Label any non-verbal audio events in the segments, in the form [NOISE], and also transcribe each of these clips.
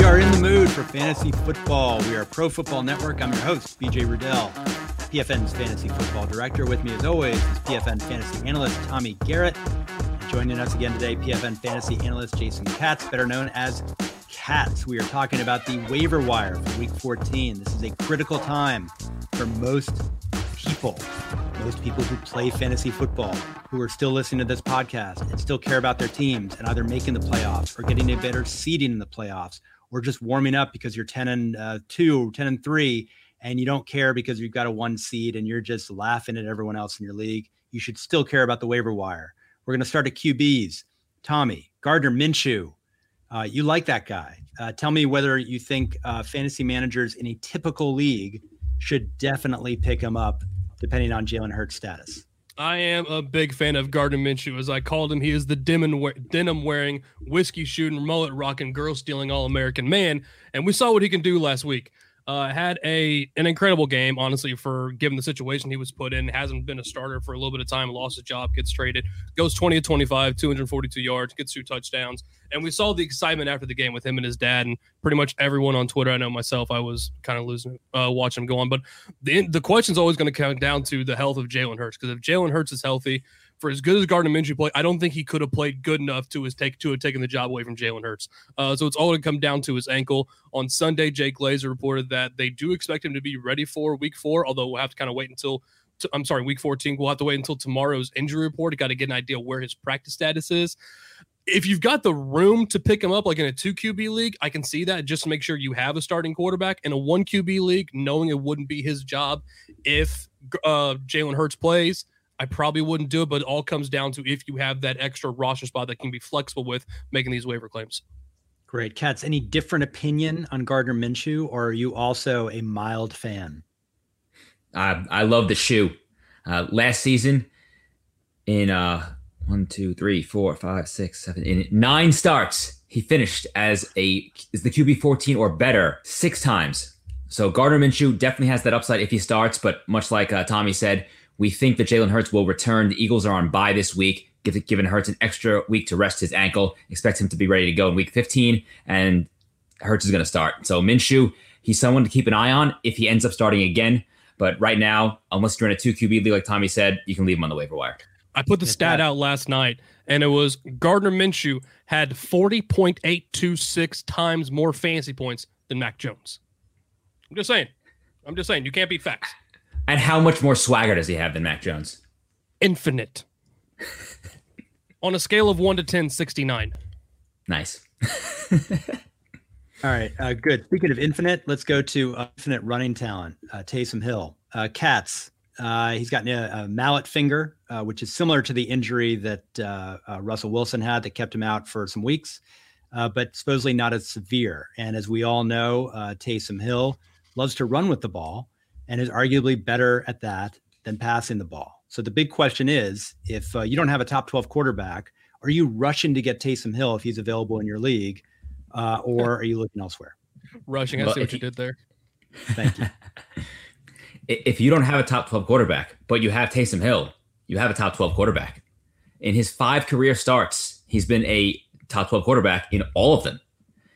We are in the mood for fantasy football. We are Pro Football Network. I'm your host, BJ Rudell, PFN's fantasy football director. With me, as always, is PFN fantasy analyst Tommy Garrett. Joining us again today, PFN fantasy analyst Jason Katz, better known as Katz. We are talking about the waiver wire for week 14. This is a critical time for most people, most people who play fantasy football, who are still listening to this podcast and still care about their teams and either making the playoffs or getting a better seeding in the playoffs or just warming up because you're 10 and uh, 2 10 and 3 and you don't care because you've got a one seed and you're just laughing at everyone else in your league you should still care about the waiver wire. We're going to start at qb's tommy gardner minshew uh, you like that guy. Uh, tell me whether you think uh, fantasy managers in a typical league should definitely pick him up depending on jalen hurts status I am a big fan of Gardner Minshew. As I called him, he is the denim wearing, whiskey shooting, mullet rocking, girl stealing All American man. And we saw what he can do last week. Uh, had a an incredible game, honestly, for given the situation he was put in. Hasn't been a starter for a little bit of time. Lost his job, gets traded, goes 20 to 25, 242 yards, gets two touchdowns. And we saw the excitement after the game with him and his dad, and pretty much everyone on Twitter. I know myself, I was kind of losing, uh, watching him go on. But the the question's always going to come down to the health of Jalen Hurts because if Jalen Hurts is healthy, for as good as Gardner Minshew played, I don't think he could have played good enough to his take to have taken the job away from Jalen Hurts. Uh, so it's all going to come down to his ankle. On Sunday, Jake Glazer reported that they do expect him to be ready for Week Four, although we'll have to kind of wait until. i I'm sorry, Week 14. We'll have to wait until tomorrow's injury report. Got to get an idea where his practice status is. If you've got the room to pick him up, like in a two QB league, I can see that. Just to make sure you have a starting quarterback in a one QB league, knowing it wouldn't be his job if uh, Jalen Hurts plays I probably wouldn't do it, but it all comes down to if you have that extra roster spot that can be flexible with making these waiver claims. Great. Katz, any different opinion on Gardner Minshew, or are you also a mild fan? Uh, I love the shoe. Uh, last season, in uh, one, two, three, four, five, six, seven, in nine starts, he finished as a is the QB 14 or better six times. So Gardner Minshew definitely has that upside if he starts, but much like uh, Tommy said, we think that Jalen Hurts will return. The Eagles are on bye this week, giving Hurts an extra week to rest his ankle. Expect him to be ready to go in week 15, and Hurts is going to start. So Minshew, he's someone to keep an eye on if he ends up starting again. But right now, unless you're in a two QB league, like Tommy said, you can leave him on the waiver wire. I put the stat out last night, and it was Gardner Minshew had 40.826 times more fantasy points than Mac Jones. I'm just saying. I'm just saying. You can't beat facts. And how much more swagger does he have than Mac Jones? Infinite. [LAUGHS] On a scale of 1 to 10, 69. Nice. [LAUGHS] All right, uh, good. Speaking of infinite, let's go to uh, infinite running talent, uh, Taysom Hill. Uh, Katz, uh, he's got a, a mallet finger, uh, which is similar to the injury that uh, Russell Wilson had that kept him out for some weeks, but supposedly not as severe. And as we all know, Taysom Hill loves to run with the ball and is arguably better at that than passing the ball. So the big question is if uh, you don't have a top 12 quarterback, are you rushing to get Taysom Hill if he's available in your league, uh, or are you looking elsewhere? Rushing, I well, see what you, you did there. Thank you. [LAUGHS] if you don't have a top 12 quarterback, but you have Taysom Hill, you have a top 12 quarterback. In his five career starts, he's been a top 12 quarterback in all of them.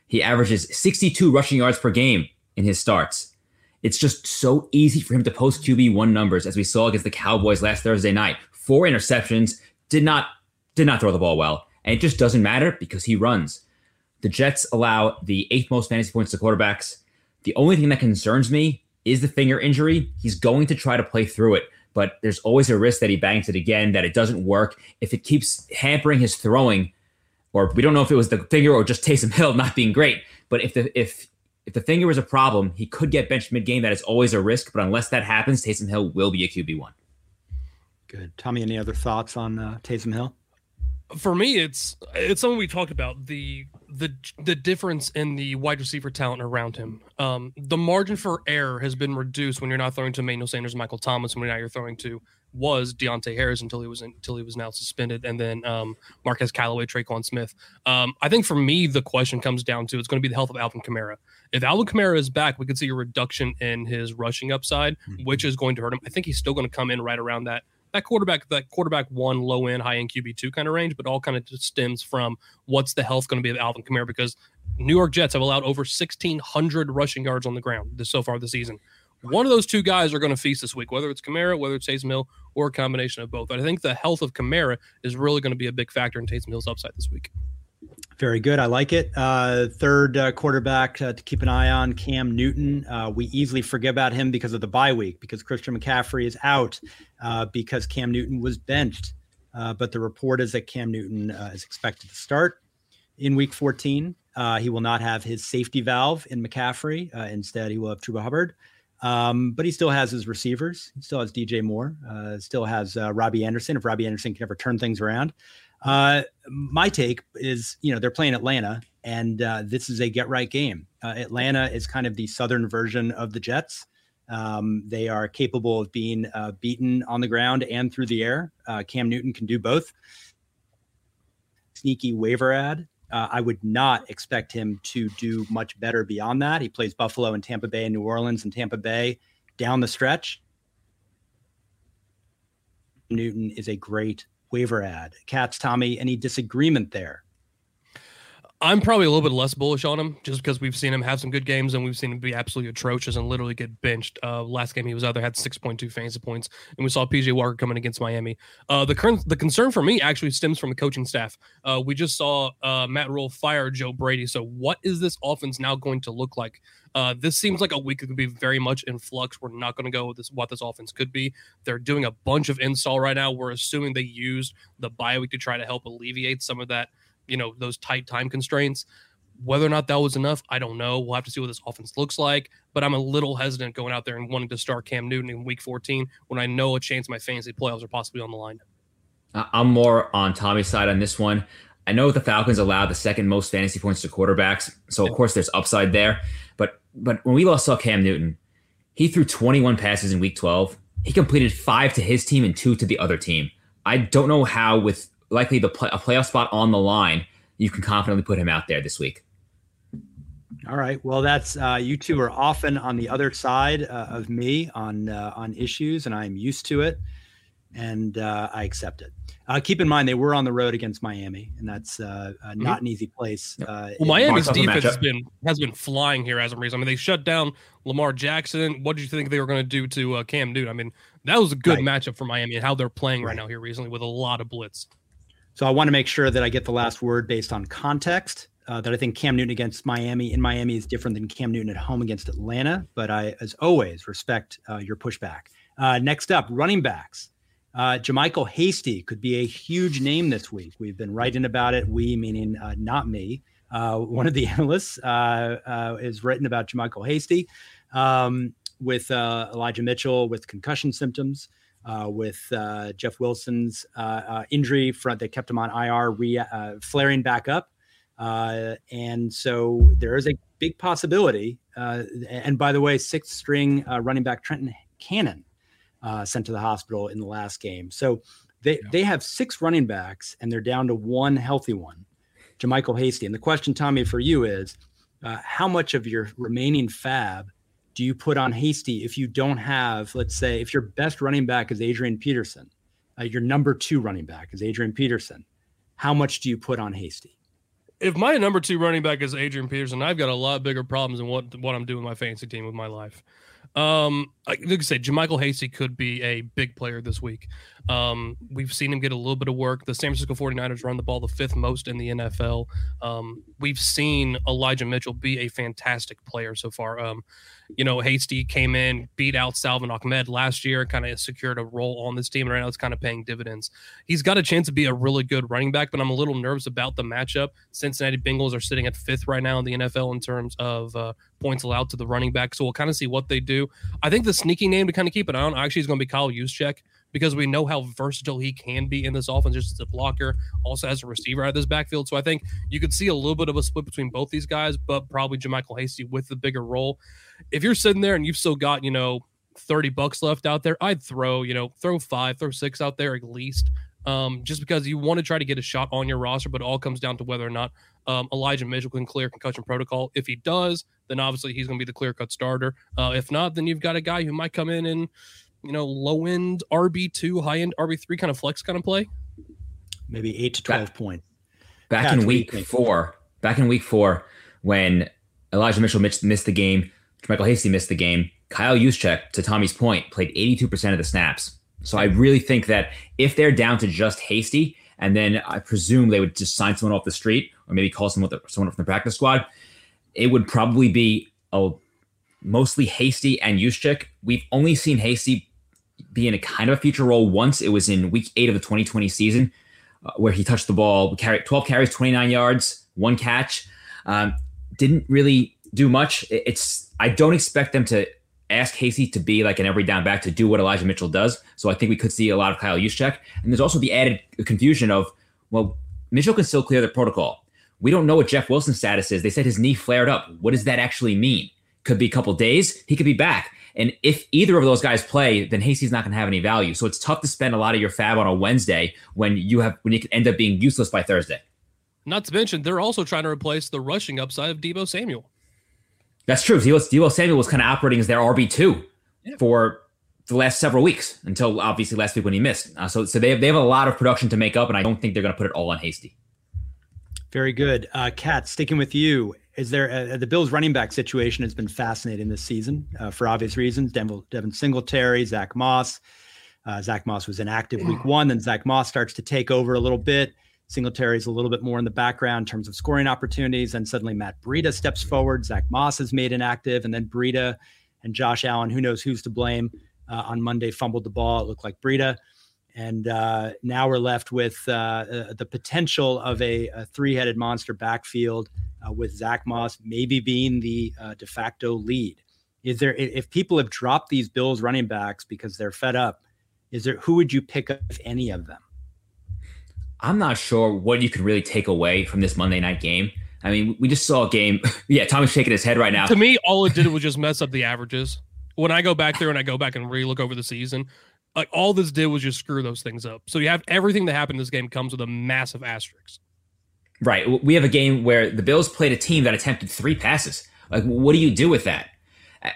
He averages 62 rushing yards per game in his starts. It's just so easy for him to post QB1 numbers as we saw against the Cowboys last Thursday night. Four interceptions, did not did not throw the ball well, and it just doesn't matter because he runs. The Jets allow the eighth most fantasy points to quarterbacks. The only thing that concerns me is the finger injury. He's going to try to play through it, but there's always a risk that he bangs it again, that it doesn't work. If it keeps hampering his throwing, or we don't know if it was the finger or just Taysom Hill not being great, but if the if if the finger was a problem, he could get benched mid game. That is always a risk, but unless that happens, Taysom Hill will be a QB one. Good, Tommy. Any other thoughts on uh, Taysom Hill? For me, it's it's something we talked about the the the difference in the wide receiver talent around him. Um, the margin for error has been reduced when you're not throwing to Emmanuel Sanders, Michael Thomas, when you're now you're throwing to was Deonte Harris until he was in, until he was now suspended, and then um, Marquez Callaway, Tre'Quan Smith. Um, I think for me, the question comes down to it's going to be the health of Alvin Kamara. If Alvin Kamara is back, we could see a reduction in his rushing upside, mm-hmm. which is going to hurt him. I think he's still going to come in right around that that quarterback, that quarterback one, low end, high end QB two kind of range, but all kind of just stems from what's the health going to be of Alvin Kamara because New York Jets have allowed over 1,600 rushing yards on the ground this, so far this season. One of those two guys are going to feast this week, whether it's Kamara, whether it's Taysom Hill, or a combination of both. But I think the health of Kamara is really going to be a big factor in Taysom Hill's upside this week. Very good. I like it. Uh, third uh, quarterback uh, to keep an eye on, Cam Newton. Uh, we easily forget about him because of the bye week, because Christian McCaffrey is out, uh, because Cam Newton was benched. Uh, but the report is that Cam Newton is expected to start in week 14. he will not have his safety valve in McCaffrey. instead, he will have Chuba Hubbard. Um, but he still has his receivers. He still has DJ Moore. Uh, still has uh, Robbie Anderson. If Robbie Anderson can ever turn things around. Uh, my take is, you know, they're playing Atlanta, and uh, this is a get right game. Uh, Atlanta is kind of the southern version of the Jets. Um, they are capable of being uh, beaten on the ground and through the air. Cam Newton can do both. Sneaky waiver ad. Uh, I would not expect him to do much better beyond that. He plays Buffalo and Tampa Bay and New Orleans and Tampa Bay down the stretch. Newton is a great waiver ad. Katz, Tommy, any disagreement there? I'm probably a little bit less bullish on him just because we've seen him have some good games and we've seen him be absolutely atrocious and literally get benched. Uh, last game he was out there had 6.2 fantasy points, and we saw PJ Walker coming against Miami. Uh, the current the concern for me actually stems from the coaching staff. Uh, we just saw uh, Matt Rhule fire Joe Brady. So what is this offense now going to look like? Uh, this seems like a week that could be very much in flux. We're not going to go with this what this offense could be. They're doing a bunch of install right now. We're assuming they used the bye week to try to help alleviate some of that you know those tight time constraints. Whether or not that was enough, I don't know. We'll have to see what this offense looks like. But I'm a little hesitant going out there and wanting to start Cam Newton in Week 14 when I know a chance my fantasy playoffs are possibly on the line. I'm more on Tommy's side on this one. I know the Falcons allowed the second most fantasy points to quarterbacks, so of course there's upside there. But but when we last saw Cam Newton, he threw 21 passes in Week 12. He completed five to his team and two to the other team. I don't know how with likely the play, a playoff spot on the line, you can confidently put him out there this week. All right. Well, that's uh, you two are often on the other side uh, of me on uh, on issues, and I'm used to it, and uh, I accept it. Uh, keep in mind they were on the road against Miami, and that's uh, mm-hmm. not an easy place. well, Miami's defense has been has been flying here as a reason. I mean, they shut down Lamar Jackson. What did you think they were going to do to Cam Newton? I mean, that was a good right. matchup for Miami and how they're playing right. right now here recently with a lot of blitz. So I want to make sure that I get the last word based on context. Uh, that I think Cam Newton against Miami in Miami is different than Cam Newton at home against Atlanta. But I, as always, respect uh, your pushback. Uh, next up, running backs. Uh, JaMycal Hasty could be a huge name this week. We've been writing about it. We, meaning uh, not me. Uh, one of the [LAUGHS] analysts is written about JaMycal Hasty um, with Elijah Mitchell with concussion symptoms uh, with uh, Jeff Wilson's uh, uh injury front that kept him on IR, re, uh, flaring back up. Uh, and so there is a big possibility. and by the way, sixth string running back Trenton Cannon sent to the hospital in the last game. So they, yeah. they have six running backs and they're down to one healthy one, JaMycal Hasty. And the question, Tommy, for you is how much of your remaining fab do you put on Hasty if you don't have, let's say, if your best running back is Adrian Peterson, uh, your number two running back is Adrian Peterson, how much do you put on Hasty? If my number two running back is Adrian Peterson, I've got a lot bigger problems than what what I'm doing with my fantasy team with my life. Um, like I said, JaMycal Hasty could be a big player this week. Um, we've seen him get a little bit of work. The San Francisco 49ers run the ball the fifth most in the NFL. Um, we've seen Elijah Mitchell be a fantastic player so far. Um, you know, Hasty came in, beat out Salvon Ahmed last year, kind of secured a role on this team, and right now it's kind of paying dividends. He's got a chance to be a really good running back, but I'm a little nervous about the matchup. Cincinnati Bengals are sitting at fifth right now in the NFL in terms of uh, points allowed to the running back, so we'll kind of see what they do. I think the sneaky name to kind of keep an eye on actually is going to be Kyle Juszczyk because we know how versatile he can be in this offense, just as a blocker, also as a receiver out of this backfield. So I think you could see a little bit of a split between both these guys, but probably JaMycal Hasty with the bigger role. If you're sitting there and you've still got, you know, 30 bucks left out there, I'd throw, you know, throw five, throw six out there at least. Um, just because you want to try to get a shot on your roster, but it all comes down to whether or not um, Elijah Mitchell can clear concussion protocol. If he does, then obviously he's going to be the clear cut starter. Uh, if not, then you've got a guy who might come in and you know, low end RB2, high end RB3 kind of flex kind of play? Maybe eight to 12 back, points. Back in week four, back in week four, when Elijah Mitchell missed the game, Michael Hasty missed the game, Kyle Juszczyk, to Tommy's point, played 82% of the snaps. So I really think that if they're down to just Hasty, and then I presume they would just sign someone off the street or maybe call someone, someone from the practice squad, it would probably be a mostly Hasty and Juszczyk. We've only seen Hasty be in a kind of a feature role once. It was in week eight of the 2020 season uh, where he touched the ball, carried 12 carries, 29 yards, one catch. Um, didn't really do much. It's I don't expect them to ask Hasty to be like an every down back to do what Elijah Mitchell does. So I think we could see a lot of Kyle Juszczyk. And there's also the added confusion of, well, Mitchell can still clear the protocol. We don't know what Jeff Wilson's status is. They said his knee flared up. What does that actually mean? Could be a couple days. He could be back. And if either of those guys play, then Hasty's not going to have any value. So it's tough to spend a lot of your fab on a Wednesday when you have when you can end up being useless by Thursday. Not to mention, they're also trying to replace the rushing upside of Deebo Samuel. That's true. Debo, Deebo Samuel was kind of operating as their RB two yeah. for the last several weeks until obviously last week when he missed. Uh, so so they have, they have a lot of production to make up, and I don't think they're going to put it all on Hasty. Very good, uh, Kat. Sticking with you, is there uh, the Bills running back situation has been fascinating this season uh, for obvious reasons. Devin, Devin Singletary, Zach Moss. Uh, Zach Moss was inactive week one, then Zach Moss starts to take over a little bit. Singletary's a little bit more in the background in terms of scoring opportunities. And suddenly Matt Breida steps forward. Zach Moss is made inactive. And then Breida and Josh Allen, who knows who's to blame, uh, on Monday fumbled the ball. It looked like Breida. And uh, now we're left with uh, uh the potential of a, a three headed monster backfield uh, with Zach Moss maybe being the uh, de facto lead. Is there, if people have dropped these Bills running backs because they're fed up, is there, who would you pick up, if any of them? I'm not sure what you can really take away from this Monday night game. I mean, we just saw a game. [LAUGHS] yeah, Tommy's shaking his head right now. To me, all it did was just mess up the averages. When I go back there and I go back and re-look over the season, like all this did was just screw those things up. So you have everything that happened in this game comes with a massive asterisk. Right. We have a game where the Bills played a team that attempted three passes. Like, what do you do with that?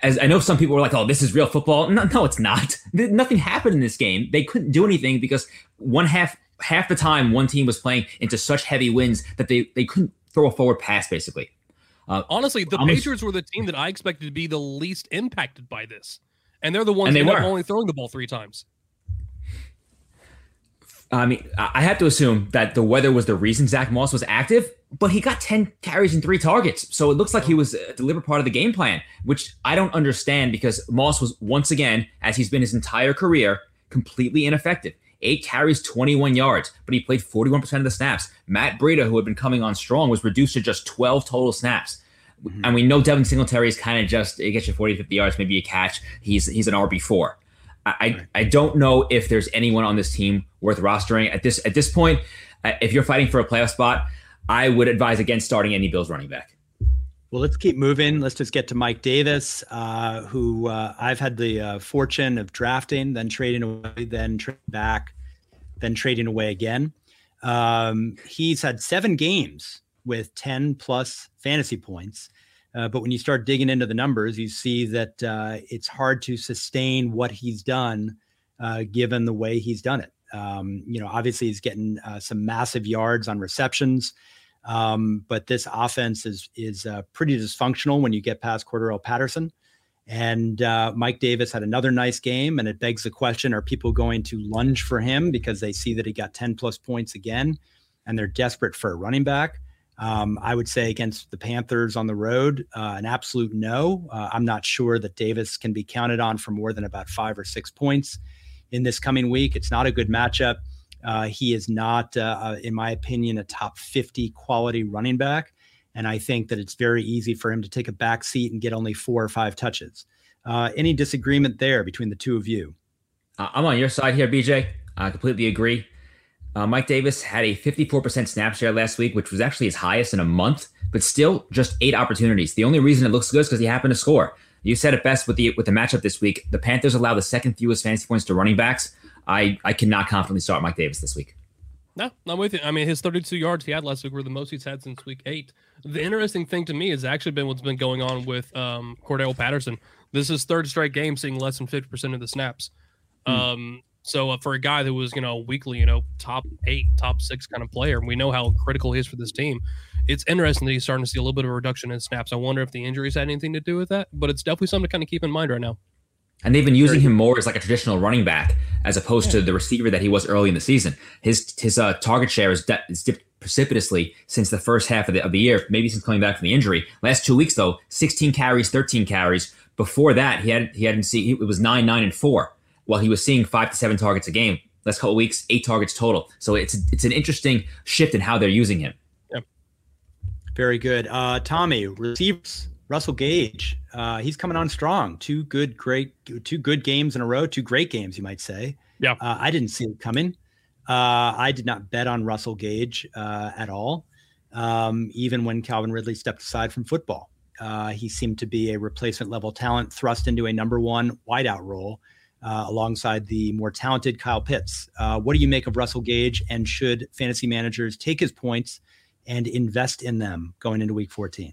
As I know some people were like, "Oh, this is real football." No, no, it's not. [LAUGHS] Nothing happened in this game. They couldn't do anything because one half half the time one team was playing into such heavy winds that they they couldn't throw a forward pass basically. Uh, Honestly, the almost, Patriots were the team that I expected to be the least impacted by this, and they're the ones that were only throwing the ball three times. I mean, I have to assume that the weather was the reason Zach Moss was active, but he got 10 carries and three targets. So it looks like he was a deliberate part of the game plan, which I don't understand because Moss was once again, as he's been his entire career, completely ineffective eight carries, 21 yards, but he played 41% of the snaps. Matt Breida, who had been coming on strong, was reduced to just 12 total snaps. Mm-hmm. And we know Devin Singletary is kind of just, he gets you 40, 50 yards, maybe a catch. He's he's an RB4. I, right. I don't know if there's anyone on this team worth rostering at this at this point. Uh, if you're fighting for a playoff spot, I would advise against starting any Bills running back. Well, let's keep moving. Let's just get to Mike Davis, uh, who uh, I've had the uh, fortune of drafting, then trading away, then trading back, then trading away again. Um, he's had seven games with 10 plus fantasy points. Uh, but when you start digging into the numbers, you see that uh, it's hard to sustain what he's done uh, given the way he's done it. Um, you know, obviously, he's getting some massive yards on receptions. Um, but this offense is is uh, pretty dysfunctional when you get past Cordarrelle Patterson. And uh, Mike Davis had another nice game, and it begs the question: Are people going to lunge for him because they see that he got 10 plus points again, and they're desperate for a running back? Um, I would say against the Panthers on the road, uh, an absolute no. Uh, I'm not sure that Davis can be counted on for more than about five or six points in this coming week. It's not a good matchup. Uh, he is not, uh, uh, in my opinion, a top 50 quality running back. And I think that it's very easy for him to take a back seat and get only four or five touches. Uh, any disagreement there between the two of you? I'm on your side here, BJ. I completely agree. Uh, Mike Davis had a 54% snap share last week, which was actually his highest in a month, but still just eight opportunities. The only reason it looks good is because he happened to score. You said it best with the with the matchup this week. The Panthers allow the second fewest fantasy points to running backs. I I cannot confidently start Mike Davis this week. No, I'm with you. I mean, his 32 yards he had last week were the most he's had since week eight. The interesting thing to me has actually been what's been going on with um, Cordarrelle Patterson. This is third straight game seeing less than 50% of the snaps. Hmm. Um, so uh, for a guy that was, you know, weekly, you know, top eight, top six kind of player, and we know how critical he is for this team. It's interesting that he's starting to see a little bit of a reduction in snaps. I wonder if the injuries had anything to do with that, but it's definitely something to kind of keep in mind right now. And they've been using him more as like a traditional running back as opposed yeah. to the receiver that he was early in the season. His his uh, target share is, de- is dipped precipitously since the first half of the, of the year, maybe since coming back from the injury. Last two weeks though, 16 carries, 13 carries. Before that, he had he hadn't seen it was nine, nine, and four. While he was seeing five to seven targets a game. Last couple weeks, eight targets total. So it's it's an interesting shift in how they're using him. Yep. Very good, uh, Tommy. Receivers Russell Gage, uh, he's coming on strong. Two good, great, two good games in a row. Two great games, you might say. Yeah. Uh, I didn't see it coming. Uh, I did not bet on Russell Gage uh, at all, um, even when Calvin Ridley stepped aside from football. Uh, he seemed to be a replacement level talent thrust into a number one wideout role uh, alongside the more talented Kyle Pitts. what do you make of Russell Gage, and should fantasy managers take his points and invest in them going into Week 14?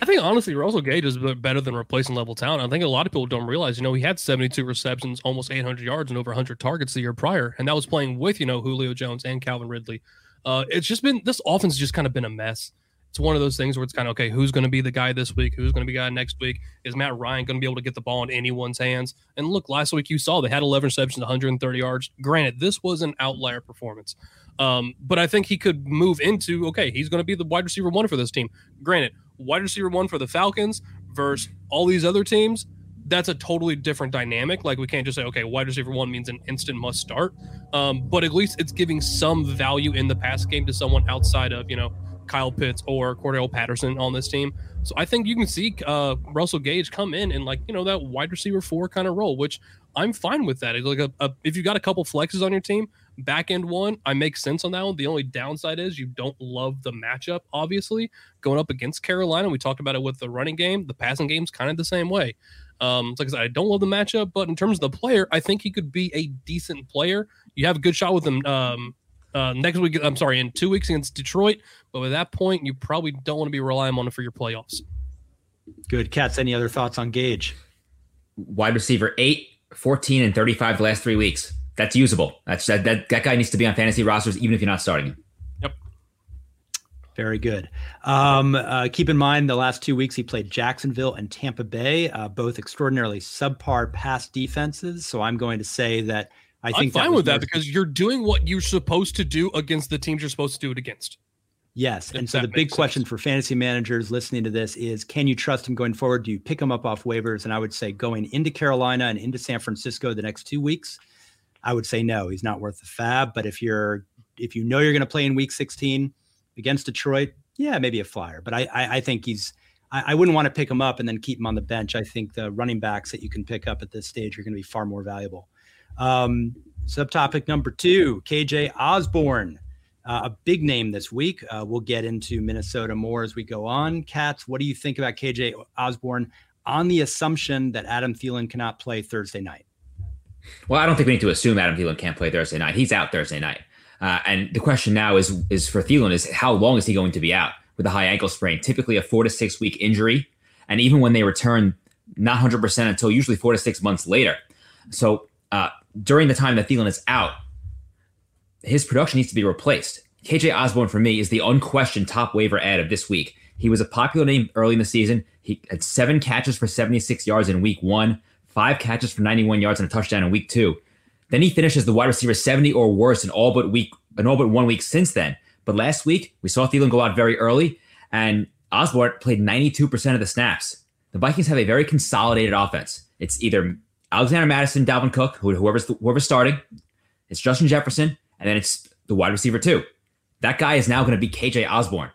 I think honestly, Russell Gage is better than replacing level talent. I think a lot of people don't realize, you know, he had 72 receptions, almost 800 yards, and over 100 targets the year prior, and that was playing with, you know, Julio Jones and Calvin Ridley. Uh, it's just been this offense has just kind of been a mess. It's one of those things where it's kind of okay, who's going to be the guy this week? Who's going to be guy next week? Is Matt Ryan going to be able to get the ball in anyone's hands? And look, last week you saw they had 11 receptions, 130 yards. Granted, this was an outlier performance. Um, but I think he could move into okay, he's going to be the wide receiver one for this team. Granted, wide receiver one for the Falcons versus all these other teams, that's a totally different dynamic. Like we can't just say, okay, wide receiver one means an instant must start. Um, but at least it's giving some value in the pass game to someone outside of, you know, Kyle Pitts or Cordarrelle Patterson on this team. So I think you can see uh, Russell Gage come in and like, you know, that wide receiver four kind of role, which I'm fine with that. It's like a, a, if you got a couple flexes on your team, back end one, I make sense on that one. The only downside is you don't love the matchup, obviously, going up against Carolina. We talked about it with the running game. The passing game's kind of the same way. Um, like I said, I don't love the matchup, but in terms of the player, I think he could be a decent player. You have a good shot with him um, uh, next week. I'm sorry, in two weeks against Detroit. But at that point, you probably don't want to be relying on it for your playoffs. Good. Katz, any other thoughts on Gage? Wide receiver eight, 14, and 35 the last three weeks that's usable. That's that, that that guy needs to be on fantasy rosters even if you're not starting him. Yep. Very good. Um, uh, keep in mind the last two weeks he played Jacksonville and Tampa Bay, uh, both extraordinarily subpar pass defenses. So I'm going to say that I I'm think fine that with that because you're doing what you're supposed to do against the teams you're supposed to do it against. Yes. And so the big sense. question for fantasy managers listening to this is can you trust him going forward? Do you pick him up off waivers? And I would say going into Carolina and into San Francisco the next two weeks, I would say no, he's not worth the fab. But if you're if you know you're going to play in Week 16 against Detroit, yeah, maybe a flyer. But I I, I think he's I, I, wouldn't want to pick him up and then keep him on the bench. I think the running backs that you can pick up at this stage are going to be far more valuable. Um, subtopic number two: KJ Osborn, Uh, a big name this week. Uh, we'll get into Minnesota more as we go on. Katz, what do you think about KJ Osborn on the assumption that Adam Thielen cannot play Thursday night? Well, I don't think we need to assume Adam Thielen can't play Thursday night. He's out Thursday night. Uh, and the question now is is for Thielen is how long is he going to be out with a high ankle sprain? Typically a four to six week injury, and even when they return, not hundred percent until usually four to six months later. So uh, during the time that Thielen is out, his production needs to be replaced. KJ Osborn for me is the unquestioned top waiver ad of this week. He was a popular name early in the season. He had seven catches for 76 yards in week one five catches for 91 yards and a touchdown in week two. Then he finishes the wide receiver 70 or worse in all but week in all but one week since then. But last week we saw Thielen go out very early, and Osborne played 92% of the snaps. The Vikings have a very consolidated offense. It's either Alexander Mattison, Dalvin Cook, whoever's whoever's starting. It's Justin Jefferson, and then it's the wide receiver too. That guy is now going to be KJ Osborn.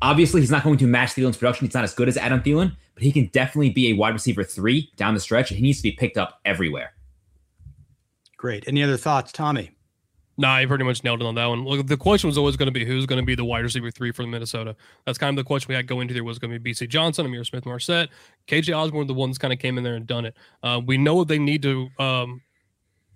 Obviously, he's not going to match Thielen's production. He's not as good as Adam Thielen, but he can definitely be a wide receiver three down the stretch. He needs to be picked up everywhere. Great. Any other thoughts, Tommy? Nah, you pretty much nailed it on that one. Look, the question was always going to be who's going to be the wide receiver three for Minnesota. That's kind of the question we had going into there was going to be Bisi Johnson, Ihmir Smith Marsette, KJ Osborn, the ones kind of came in there and done it. Uh, we know they need to um,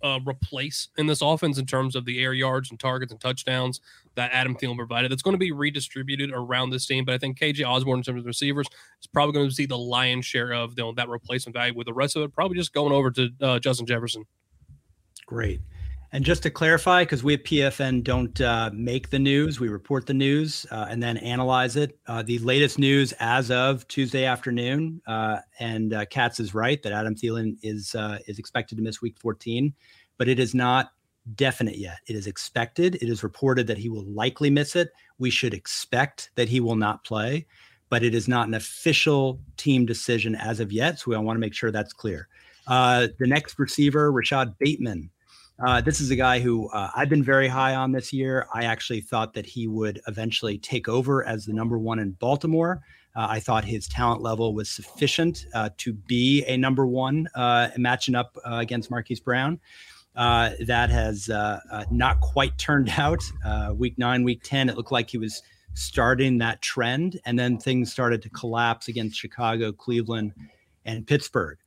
uh, replace in this offense in terms of the air yards and targets and touchdowns that Adam Thielen provided. That's going to be redistributed around this team, but I think KJ Osborn in terms of receivers is probably going to see the lion's share of you know, that replacement value. With the rest of it, probably just going over to uh, Justin Jefferson. Great. And just to clarify, because we at PFN don't uh, make the news, we report the news uh, and then analyze it. Uh, the latest news as of Tuesday afternoon, uh, and uh, Katz is right that Adam Thielen is uh, is expected to miss Week 14, but it is not definite yet. It is expected. It is reported that he will likely miss it. We should expect that he will not play, but it is not an official team decision as of yet. So I want to make sure that's clear. the next receiver, Rashod Bateman. Uh, this is a guy who uh, I've been very high on this year. I actually thought that he would eventually take over as the number one in Baltimore. Uh, I thought his talent level was sufficient uh, to be a number one uh, matching up uh, against Marquise Brown. that has not quite turned [LAUGHS] out. week nine, week 10, it looked like he was starting that trend. And then things started to collapse against Chicago, Cleveland, and Pittsburgh.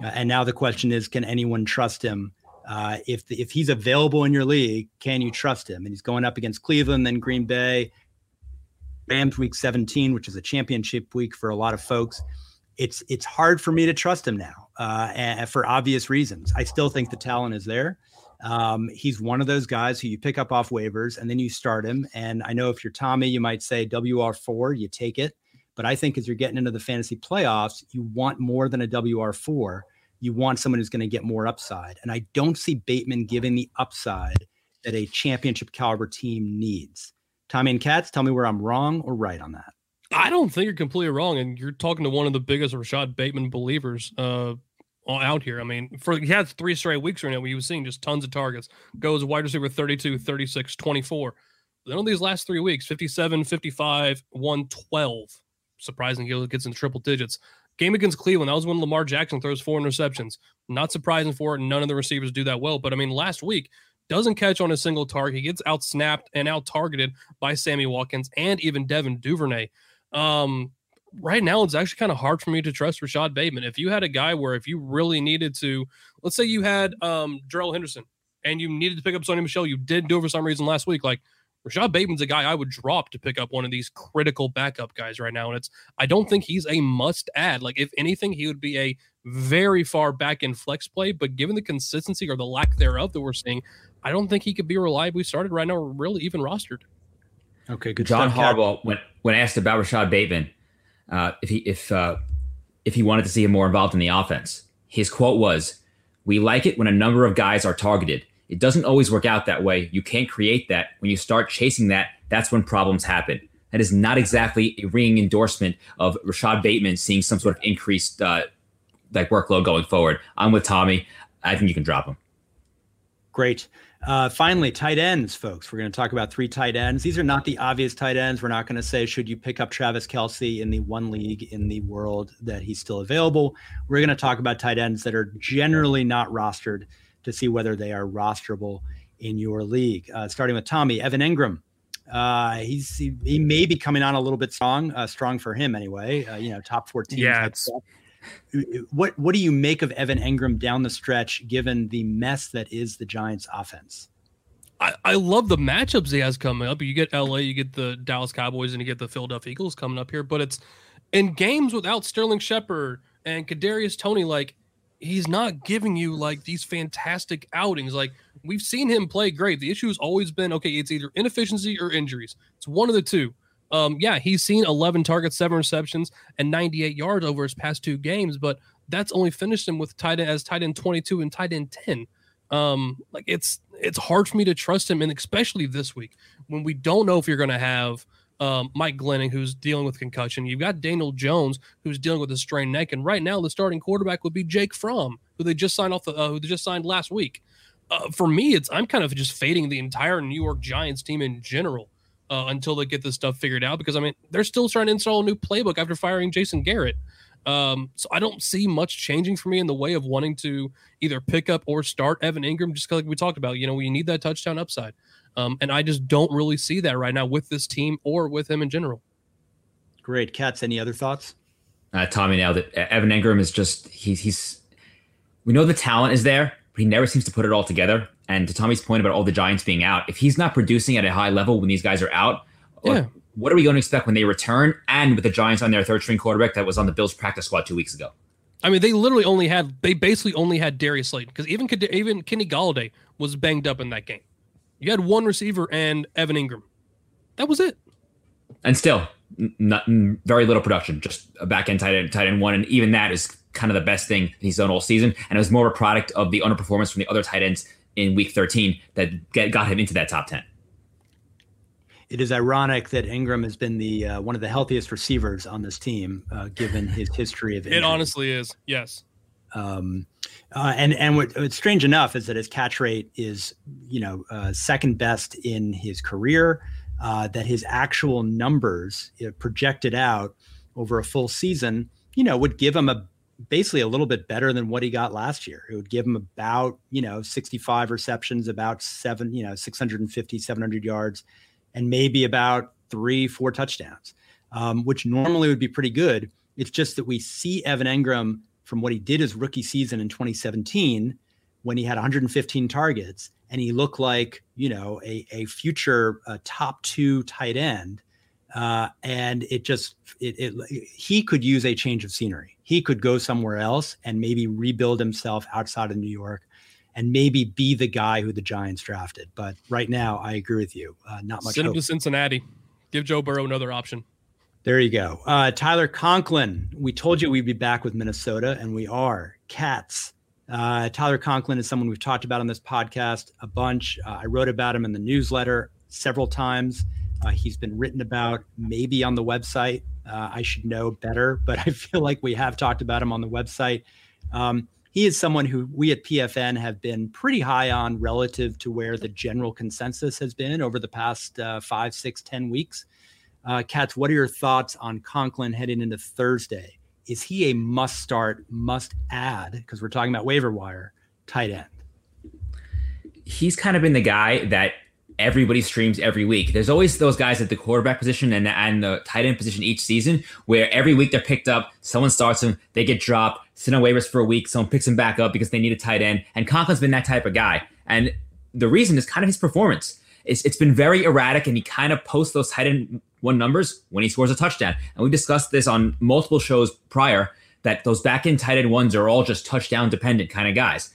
and now the question is can anyone trust him? Uh, if the, if he's available in your league, can you trust him? And he's going up against Cleveland, then Green Bay, Rams week 17, which is a championship week for a lot of folks. It's it's hard for me to trust him now, uh, and for obvious reasons. I still think the talent is there. Um, he's one of those guys who you pick up off waivers and then you start him. And I know if you're Tommy, you might say WR4, you take it. But I think as you're getting into the fantasy playoffs, you want more than a WR4 you want someone who's going to get more upside. And I don't see Bateman giving the upside that a championship caliber team needs. Tommy and Katz, tell me where I'm wrong or right on that. I don't think you're completely wrong. And you're talking to one of the biggest Rashod Bateman believers uh, out here. I mean, for he has three straight weeks right now where he was seeing just tons of targets. Goes wide receiver 32, 36, 24. Then on these last three weeks, 57, 55, 112. Surprising he gets in triple digits. Game against Cleveland, that was when Lamar Jackson throws four interceptions. Not surprising for it. None of the receivers do that well. But I mean, last week, doesn't catch on a single target. He gets out snapped and out targeted by Sammy Watkins and even Devin Duvernay. Um, right now, it's actually kind of hard for me to trust Rashod Bateman. If you had a guy where if you really needed to, let's say you had um, Darrell Henderson and you needed to pick up Sony Michel, you didn't do it for some reason last week. Like Rashod Bateman's a guy I would drop to pick up one of these critical backup guys right now. And it's, I don't think he's a must add. Like, if anything, he would be a very far back in flex play. But given the consistency or the lack thereof that we're seeing, I don't think he could be reliably started right now, or really even rostered. Okay, good. John stuff, Harbaugh, when when asked about Rashod Bateman, uh, if he if uh, if he wanted to see him more involved in the offense, his quote was, "We like it when a number of guys are targeted. It doesn't always work out that way. You can't create that. When you start chasing that, that's when problems happen. That is not exactly a ringing endorsement of Rashod Bateman seeing some sort of increased uh, like workload going forward. I'm with Tommy. I think you can drop him. Great. Uh, finally, tight ends, folks. We're going to talk about three tight ends. These are not the obvious tight ends. We're not going to say, should you pick up Travis Kelce in the one league in the world that he's still available? We're going to talk about tight ends that are generally not rostered to see whether they are rosterable in your league. Uh, starting with Tommy, Evan Engram. Uh, he's he, he, may be coming on a little bit strong, uh, strong for him anyway. Uh, you know, top fourteen. Yeah. What what do you make of Evan Engram down the stretch, given the mess that is the Giants' offense? I, I love the matchups he has coming up. You get LA, you get the Dallas Cowboys, and you get the Philadelphia Eagles coming up here. But it's in games without Sterling Shepard and Kadarius Toney. Like he's not giving you like these fantastic outings. Like we've seen him play great. The issue has always been okay, it's either inefficiency or injuries. It's one of the two. Um, yeah, he's seen 11 targets, seven receptions, and 98 yards over his past two games, but that's only finished him with tight end as tight end 22 and tight end 10. Um, like it's it's hard for me to trust him, and especially this week when we don't know if you're going to have um, Mike Glennon, who's dealing with concussion. You've got Daniel Jones, who's dealing with a strained neck, and right now the starting quarterback would be Jake Fromm, who they just signed off the, uh, who they just signed last week. Uh, for me, it's I'm kind of just fading the entire New York Giants team in general uh, until they get this stuff figured out. Because I mean, they're still trying to install a new playbook after firing Jason Garrett. Um, so I don't see much changing for me in the way of wanting to either pick up or start Evan Engram, just like we talked about. You know, we need that touchdown upside. Um, and I just don't really see that right now with this team or with him in general. Great. Katz, any other thoughts? Uh, Tommy nailed it. Evan Engram is just, he's, he's, we know the talent is there, but he never seems to put it all together. And to Tommy's point about all the Giants being out, if he's not producing at a high level when these guys are out, yeah. what are we going to expect when they return and with the Giants on their third string quarterback that was on the Bills practice squad two weeks ago? I mean, they literally only had they basically only had Darius Slayton because even even Kenny Golladay was banged up in that game. You had one receiver and Evan Engram. That was it. And still, not very little production, just a back end tight end, tight end one, and even that is kind of the best thing he's done all season. And it was more of a product of the underperformance from the other tight ends in Week 13 that got him into that top 10. It is ironic that Engram has been the uh, one of the healthiest receivers on this team, uh, given his history of. Injury. It honestly is, yes. Um, uh, and and what, what's strange enough is that his catch rate is, you know, uh, second best in his career uh, that his actual numbers you know, projected out over a full season, you know, would give him a basically a little bit better than what he got last year. It would give him about, you know, 65 receptions, about seven, you know, 650, 700 yards, and maybe about three, four touchdowns, um, which normally would be pretty good. It's just that we see Evan Engram from what he did his rookie season in 2017 when he had 115 targets and he looked like you know a, a future uh, top two tight end uh, and it just it, it he could use a change of scenery. He could go somewhere else and maybe rebuild himself outside of new york and maybe be the guy who the giants drafted. But right now i agree with you. Uh, not much send him to cincinnati. Give joe burrow another option there you go uh, tyler conklin we told you we'd be back with minnesota and we are Katz uh, Tyler Conklin is someone we've talked about on this podcast a bunch. Uh, I wrote about him in the newsletter several times. Uh, he's been written about maybe on the website. Uh, I should know better, [LAUGHS] but I feel like we have talked about him on the website. Um, he is someone who we at PFN have been pretty high on relative to where the general consensus has been over the past uh, five, six, ten weeks. Uh, Katz, what are your thoughts on Conklin heading into Thursday? is he a must start, must add? Because we're talking about waiver wire tight end. He's kind of been the guy that everybody streams every week. There's always those guys at the quarterback position and, and the tight end position each season where every week they're picked up, someone starts them, they get dropped, sit on waivers for a week, someone picks them back up because they need a tight end. And Conklin's been that type of guy. And the reason is kind of his performance. It's, it's been very erratic and he kind of posts those tight end one numbers when he scores a touchdown. And we discussed this on multiple shows prior that those back end tight end ones are all just touchdown dependent kind of guys.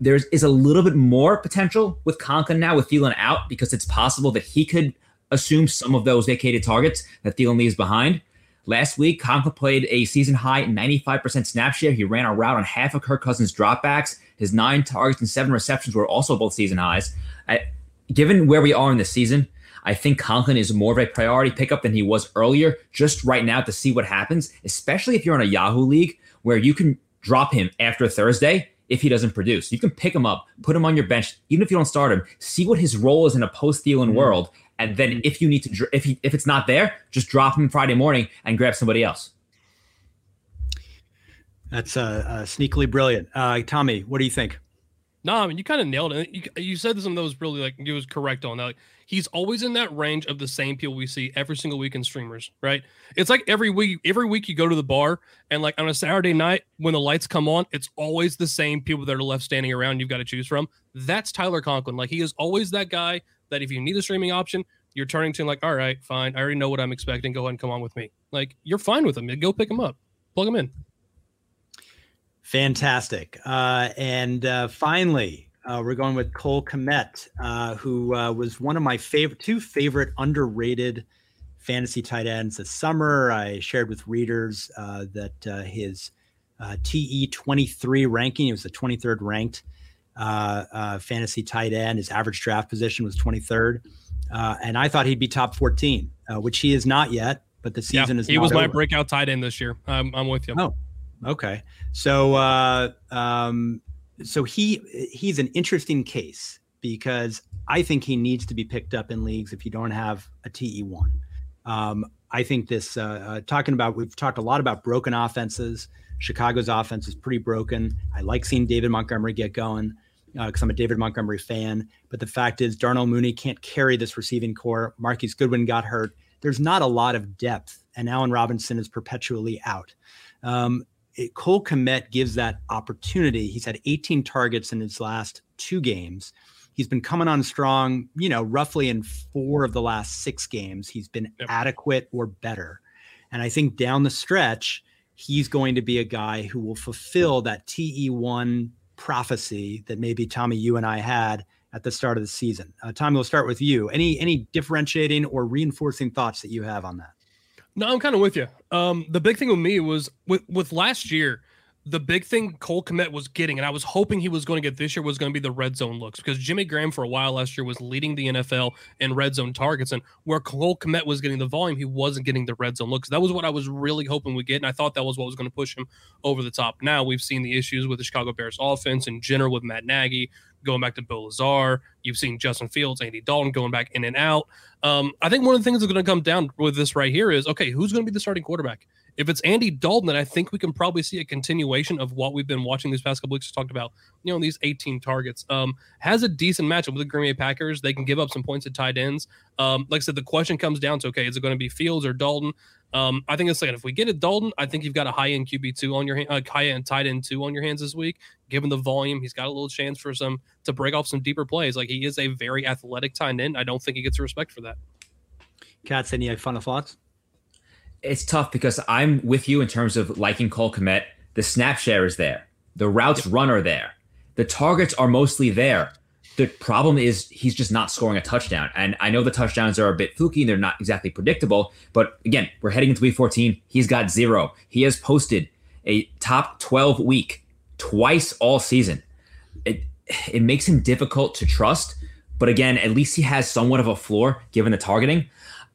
There is a little bit more potential with Conklin now with Thielen out because it's possible that he could assume some of those vacated targets that Thielen leaves behind. Last week, Conklin played a season high 95% snap share. He ran a route on half of Kirk Cousins' dropbacks. His nine targets and seven receptions were also both season highs. I, given where we are in the season, I think Conklin is more of a priority pickup than he was earlier, just right now to see what happens, especially if you're in a Yahoo league where you can drop him after Thursday if he doesn't produce. You can pick him up, put him on your bench, even if you don't start him, see what his role is in a post Thielen mm-hmm. world. And then if you need to, if he, if it's not there, just drop him Friday morning and grab somebody else. That's uh, uh, sneakily brilliant. Uh, Tommy, what do you think? No, I mean you kind of nailed it. You, you said something that was really like you was correct on that. Like, he's always in that range of the same people we see every single week in streamers, right? It's like every week, every week you go to the bar and like on a Saturday night when the lights come on, it's always the same people that are left standing around. You've got to choose from. That's Tyler Conklin. Like he is always that guy that if you need a streaming option, you're turning to him, like, all right, fine. I already know what I'm expecting. Go ahead and come on with me. Like you're fine with him. Go pick him up, plug him in. Fantastic. Uh, and uh, finally, uh, we're going with Cole Kmet, uh, who uh, was one of my favorite, two favorite underrated fantasy tight ends this summer. I shared with readers uh, that his TE 23 ranking, he was the 23rd ranked fantasy tight end. His average draft position was 23rd. and I thought he'd be top 14, which he is not yet, but the season yeah, is He was my over. breakout tight end this year. I'm, I'm with you. Oh, Okay. So uh, um, so he he's an interesting case because I think he needs to be picked up in leagues if you don't have a TE one. Um, I think this uh, uh, talking about we've talked a lot about broken offenses. Chicago's offense is pretty broken. I like seeing David Montgomery get going because uh, I'm a David Montgomery fan. But the fact is, Darnell Mooney can't carry this receiving corps. Marquise Goodwin got hurt. There's not a lot of depth, and Allen Robinson is perpetually out. Um, it, Cole Kmet gives that opportunity. He's had 18 targets in his last two games. He's been coming on strong, you know, roughly in four of the last six games. He's been yep. adequate or better. And I think down the stretch, he's going to be a guy who will fulfill that TE1 prophecy that maybe Tommy, you and I had at the start of the season. Uh, Tommy, we'll start with you. Any any differentiating or reinforcing thoughts that you have on that? No, I'm kind of with you. Um, the big thing with me was with with last year the big thing Cole Kmet was getting, and I was hoping he was going to get this year, was going to be the red zone looks because Jimmy Graham for a while last year was leading the NFL in red zone targets, and where Cole Kmet was getting the volume, he wasn't getting the red zone looks. That was what I was really hoping we get, and I thought that was what was going to push him over the top. Now we've seen the issues with the Chicago Bears offense in general with Matt Nagy going back to Bill Lazor. You've seen Justin Fields, Andy Dalton going back in and out. Um, I think one of the things that's going to come down with this right here is okay, who's going to be the starting quarterback? If it's Andy Dalton, then I think we can probably see a continuation of what we've been watching these past couple weeks. Talked about, you know, these 18 targets. Um, has a decent matchup with the Green Bay Packers. They can give up some points at tight ends. Um, like I said, the question comes down to okay, is it going to be Fields or Dalton? Um, I think it's like if we get it Dalton, I think you've got a high end QB two on your hand, uh, high end tight end two on your hands this week. Given the volume, he's got a little chance for some to break off some deeper plays. Like he is a very athletic tight end. I don't think he gets respect for that. Katz, any final thoughts? It's tough because I'm with you in terms of liking Cole Kmet. The snap share is there. The routes run are there. The targets are mostly there. The problem is he's just not scoring a touchdown. And I know the touchdowns are a bit fluky and they're not exactly predictable. But again, we're heading into week 14. He's got zero. He has posted a top 12 week twice all season. It it makes him difficult to trust. But again, at least he has somewhat of a floor given the targeting.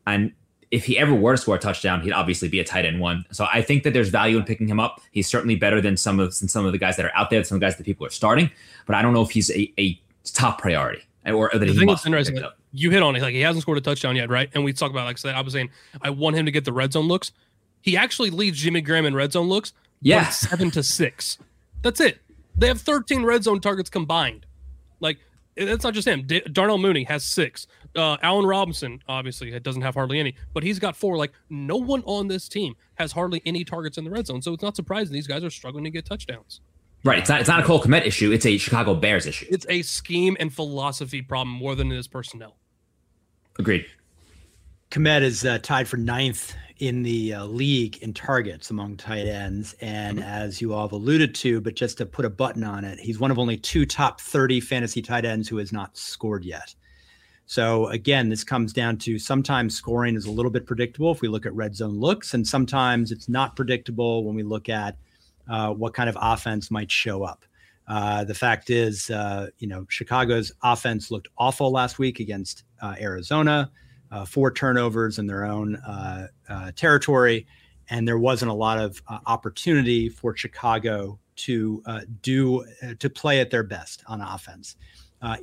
And if he ever were to score a touchdown, he'd obviously be a tight end one. So I think that there's value in picking him up. He's certainly better than some of than some of the guys that are out there, some of the guys that people are starting. But I don't know if he's a, a top priority eh, or, or that the he thing that's interesting. Like, you hit on it. Like he hasn't scored a touchdown yet, right? And we talk about like I said, I was saying I want him to get the red zone looks. He actually leads Jimmy Graham in red zone looks. Yeah, seven to six. That's it. They have 13 red zone targets combined. Like it's not just him. D- Darnell Mooney has six. Uh, Allen Robinson obviously doesn't have hardly any, but he's got four. Like no one on this team has hardly any targets in the red zone, so it's not surprising these guys are struggling to get touchdowns. Right. It's not. It's not a Cole Kmet issue. It's a Chicago Bears issue. It's a scheme and philosophy problem more than it is personnel. Agreed. Kmet is uh, tied for ninth in the uh, league in targets among tight ends. And mm-hmm. as you all have alluded to, but just to put a button on it, he's one of only two top 30 fantasy tight ends who has not scored yet. So again, this comes down to sometimes scoring is a little bit predictable if we look at red zone looks, and sometimes it's not predictable when we look at uh, what kind of offense might show up. Uh, the fact is, uh, you know, Chicago's offense looked awful last week against uh, Arizona uh, four turnovers in their own uh, uh, territory, and there wasn't a lot of uh, opportunity for Chicago to uh, do uh, to play at their best on offense.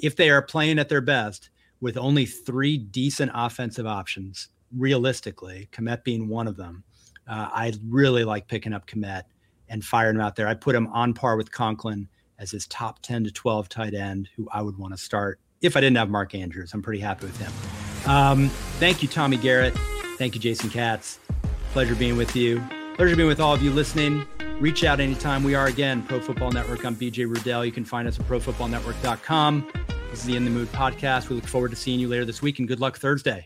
if they are playing at their best with only three decent offensive options, realistically, Kmet being one of them, I really like picking up Kmet and firing him out there. I put him on par with Conklin as his top 10 to 12 tight end who I would want to start if I didn't have Mark Andrews. I'm pretty happy with him. Um, thank you, Tommy Garrett. Thank you, Jason Katz. Pleasure being with you. Pleasure being with all of you listening. Reach out anytime. We are again Pro Football Network. I'm BJ Rudell. You can find us at profootballnetwork.com. This is the In the Mood podcast. We look forward to seeing you later this week and good luck Thursday.